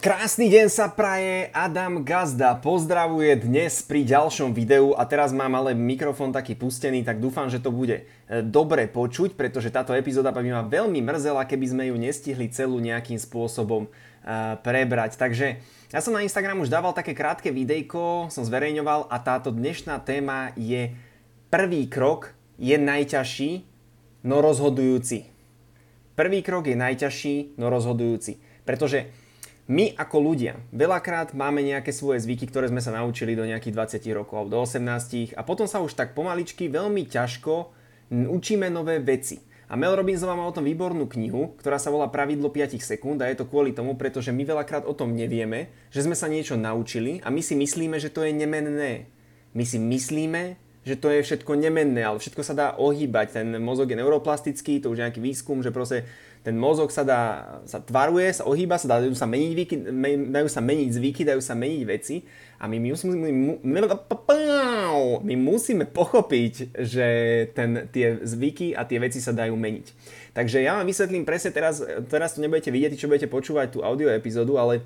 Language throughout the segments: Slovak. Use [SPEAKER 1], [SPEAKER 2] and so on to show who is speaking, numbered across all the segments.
[SPEAKER 1] Krásny deň sa praje, Adam Gazda pozdravuje dnes pri ďalšom videu a teraz mám ale mikrofón taký pustený, tak dúfam, že to bude e, dobre počuť, pretože táto epizóda by ma veľmi mrzela, keby sme ju nestihli celú nejakým spôsobom uh, prebrať. Takže ja som na Instagram už dával také krátke videjko, som zverejňoval a táto dnešná téma je prvý krok je najťažší, no rozhodujúci. Prvý krok je najťažší, no rozhodujúci. Pretože my ako ľudia veľakrát máme nejaké svoje zvyky, ktoré sme sa naučili do nejakých 20 rokov alebo do 18 a potom sa už tak pomaličky veľmi ťažko učíme nové veci. A Mel Robinson má o tom výbornú knihu, ktorá sa volá Pravidlo 5 sekúnd a je to kvôli tomu, pretože my veľakrát o tom nevieme, že sme sa niečo naučili a my si myslíme, že to je nemenné. My si myslíme, že to je všetko nemenné, ale všetko sa dá ohýbať. Ten mozog je neuroplastický, to už je nejaký výskum, že proste ten mozog sa dá, sa tvaruje, sa ohýba, sa dajú sa meniť, zvyky, dajú sa meniť zvyky, dajú sa meniť veci a my, musíme, my musíme pochopiť, že ten, tie zvyky a tie veci sa dajú meniť. Takže ja vám vysvetlím presne teraz, teraz to nebudete vidieť, čo budete počúvať tú audio epizódu, ale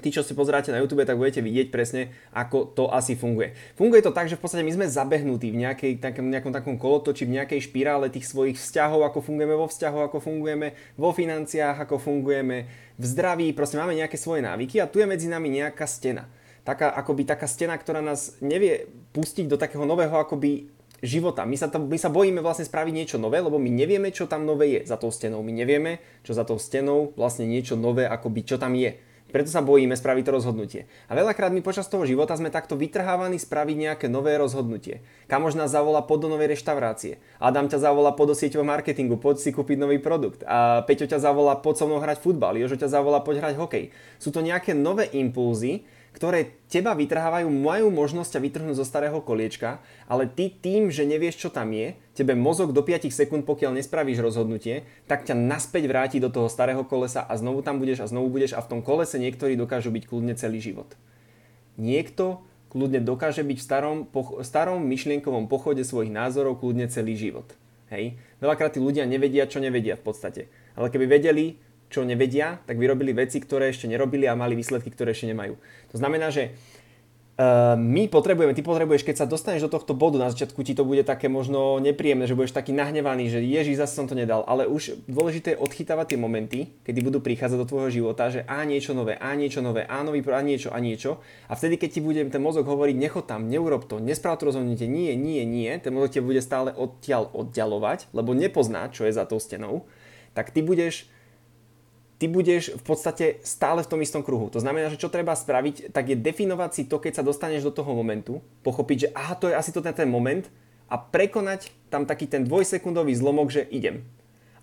[SPEAKER 1] tí, čo si pozeráte na YouTube, tak budete vidieť presne, ako to asi funguje. Funguje to tak, že v podstate my sme zabehnutí v nejakej, takom, nejakom takom kolotoči, v nejakej špirále tých svojich vzťahov, ako fungujeme vo vzťahoch, ako fungujeme vo financiách, ako fungujeme v zdraví, proste máme nejaké svoje návyky a tu je medzi nami nejaká stena. Taká, akoby taká stena, ktorá nás nevie pustiť do takého nového akoby života. My sa, tam, my sa bojíme vlastne spraviť niečo nové, lebo my nevieme, čo tam nové je za tou stenou. My nevieme, čo za tou stenou vlastne niečo nové, akoby čo tam je. Preto sa bojíme spraviť to rozhodnutie. A veľakrát my počas toho života sme takto vytrhávaní spraviť nejaké nové rozhodnutie. Kamož nás zavolá pod do novej reštaurácie. Adam ťa zavolá pod do sieťového marketingu, poď si kúpiť nový produkt. A Peťo ťa zavolá pod so mnou hrať futbal, Jožo ťa zavolá poď hrať hokej. Sú to nejaké nové impulzy, ktoré teba vytrhávajú, majú možnosť ťa vytrhnúť zo starého koliečka, ale ty tým, že nevieš, čo tam je, tebe mozog do 5 sekúnd, pokiaľ nespravíš rozhodnutie, tak ťa naspäť vráti do toho starého kolesa a znovu tam budeš a znovu budeš a v tom kolese niektorí dokážu byť kľudne celý život. Niekto kľudne dokáže byť v starom, po, starom myšlienkovom pochode svojich názorov kľudne celý život. Hej? Veľakrát tí ľudia nevedia, čo nevedia v podstate. Ale keby vedeli, čo nevedia, tak vyrobili veci, ktoré ešte nerobili a mali výsledky, ktoré ešte nemajú. To znamená, že Uh, my potrebujeme, ty potrebuješ, keď sa dostaneš do tohto bodu, na začiatku ti to bude také možno nepríjemné, že budeš taký nahnevaný, že ježi, zase som to nedal, ale už dôležité je odchytávať tie momenty, kedy budú prichádzať do tvojho života, že a niečo nové, a niečo nové, a nový, a niečo, a niečo. A vtedy, keď ti bude ten mozog hovoriť, nechod tam, neurob to, nesprav to rozhodnutie, nie, nie, nie, ten mozog ťa bude stále odtiaľ oddialovať, lebo nepozná, čo je za tou stenou, tak ty budeš ty budeš v podstate stále v tom istom kruhu. To znamená, že čo treba spraviť, tak je definovať si to, keď sa dostaneš do toho momentu, pochopiť, že aha, to je asi to ten, ten moment a prekonať tam taký ten dvojsekundový zlomok, že idem.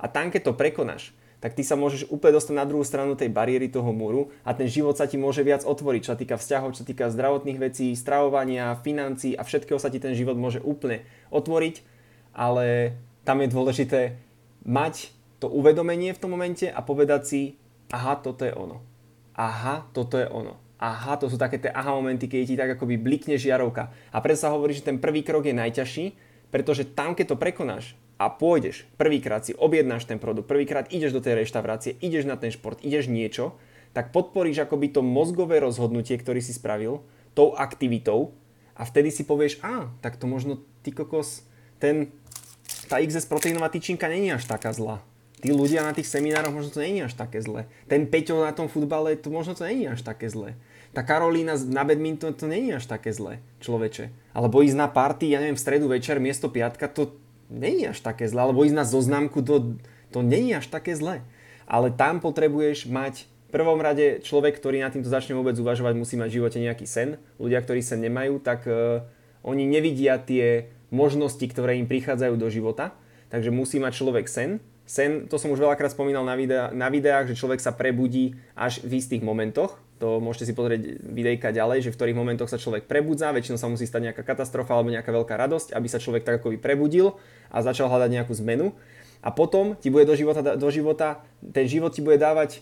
[SPEAKER 1] A tam, keď to prekonáš, tak ty sa môžeš úplne dostať na druhú stranu tej bariéry toho múru a ten život sa ti môže viac otvoriť, čo sa týka vzťahov, čo sa týka zdravotných vecí, stravovania, financí a všetkého sa ti ten život môže úplne otvoriť, ale tam je dôležité mať to uvedomenie v tom momente a povedať si, aha, toto je ono. Aha, toto je ono. Aha, to sú také tie aha momenty, keď ti tak akoby blikne žiarovka. A preto sa hovorí, že ten prvý krok je najťažší, pretože tam, keď to prekonáš a pôjdeš, prvýkrát si objednáš ten produkt, prvýkrát ideš do tej reštaurácie, ideš na ten šport, ideš niečo, tak podporíš akoby to mozgové rozhodnutie, ktorý si spravil, tou aktivitou a vtedy si povieš, a, tak to možno ty kokos, ten, tá XS proteínová tyčinka není až taká zlá tí ľudia na tých seminároch možno to není až také zle. Ten Peťo na tom futbale, to možno to není až také zle. Tá Karolína na badminton to není až také zle, človeče. Alebo ísť na party, ja neviem, v stredu večer miesto piatka, to není až také zle. Alebo ísť na zoznamku, to, to není až také zle. Ale tam potrebuješ mať v prvom rade človek, ktorý na týmto začne vôbec uvažovať, musí mať v živote nejaký sen. Ľudia, ktorí sen nemajú, tak uh, oni nevidia tie možnosti, ktoré im prichádzajú do života. Takže musí mať človek sen Sen, to som už veľakrát spomínal na, videa, na videách, že človek sa prebudí až v istých momentoch. To môžete si pozrieť videjka ďalej, že v ktorých momentoch sa človek prebudza, väčšinou sa musí stať nejaká katastrofa alebo nejaká veľká radosť, aby sa človek tak akoby prebudil a začal hľadať nejakú zmenu. A potom ti bude do života, do života, ten život ti bude dávať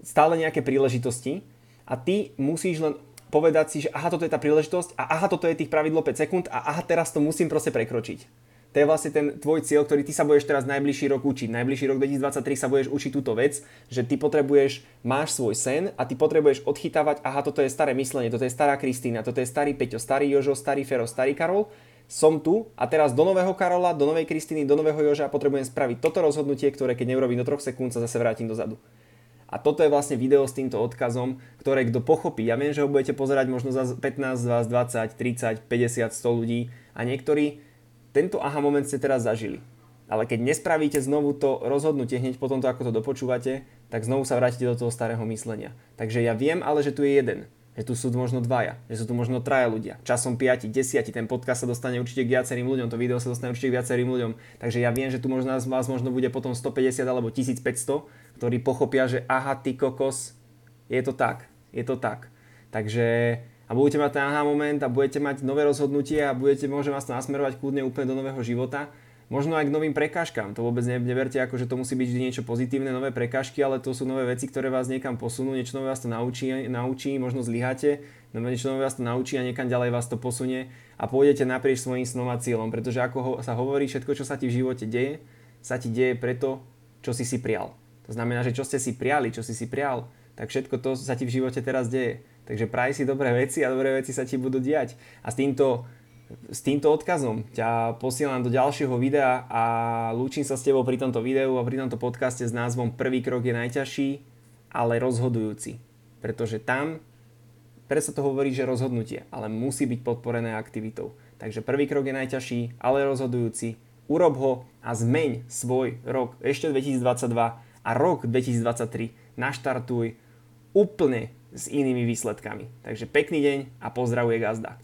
[SPEAKER 1] stále nejaké príležitosti a ty musíš len povedať si, že aha, toto je tá príležitosť a aha, toto je tých pravidlo 5 sekúnd a aha, teraz to musím proste prekročiť To je vlastne ten tvoj cieľ, ktorý ty sa budeš teraz najbližší rok učiť. Najbližší rok 2023 sa budeš učiť túto vec, že ty potrebuješ, máš svoj sen a ty potrebuješ odchytávať, aha, toto je staré myslenie, toto je stará Kristýna, toto je starý Peťo, starý Jožo, starý Fero, starý Karol. Som tu a teraz do nového Karola, do novej Kristýny, do nového Joža potrebujem spraviť toto rozhodnutie, ktoré keď neurobím do troch sekúnd sa zase vrátim dozadu. A toto je vlastne video s týmto odkazom, ktoré kto pochopí. Ja viem, že ho budete pozerať možno za 15 z vás, 20, 30, 50, 100 ľudí a niektorí tento aha moment ste teraz zažili. Ale keď nespravíte znovu to rozhodnutie hneď po tomto, ako to dopočúvate, tak znovu sa vrátite do toho starého myslenia. Takže ja viem ale, že tu je jeden. Že tu sú možno dvaja, že sú tu možno traja ľudia. Časom 5, 10, ten podcast sa dostane určite k viacerým ľuďom, to video sa dostane určite k viacerým ľuďom. Takže ja viem, že tu možno vás možno bude potom 150 alebo 1500, ktorí pochopia, že aha, ty kokos, je to tak, je to tak. Takže a budete mať ten aha moment a budete mať nové rozhodnutie a budete, môže vás to nasmerovať kľudne úplne do nového života. Možno aj k novým prekážkam. To vôbec neberte ako, že to musí byť vždy niečo pozitívne, nové prekážky, ale to sú nové veci, ktoré vás niekam posunú, niečo nové vás to naučí, naučí možno zlyháte, no niečo nové vás to naučí a niekam ďalej vás to posunie a pôjdete naprieč svojim snom a cieľom, pretože ako ho, sa hovorí, všetko, čo sa ti v živote deje, sa ti deje preto, čo si si prial. To znamená, že čo ste si priali, čo si si prial, tak všetko to sa ti v živote teraz deje. Takže praj si dobré veci a dobré veci sa ti budú diať. A s týmto, s týmto odkazom ťa posielam do ďalšieho videa a lúčim sa s tebou pri tomto videu a pri tomto podcaste s názvom Prvý krok je najťažší, ale rozhodujúci. Pretože tam, preto sa to hovorí, že rozhodnutie, ale musí byť podporené aktivitou. Takže prvý krok je najťažší, ale rozhodujúci. Urob ho a zmeň svoj rok ešte 2022 a rok 2023 naštartuj úplne s inými výsledkami. Takže pekný deň a pozdravuje gazda.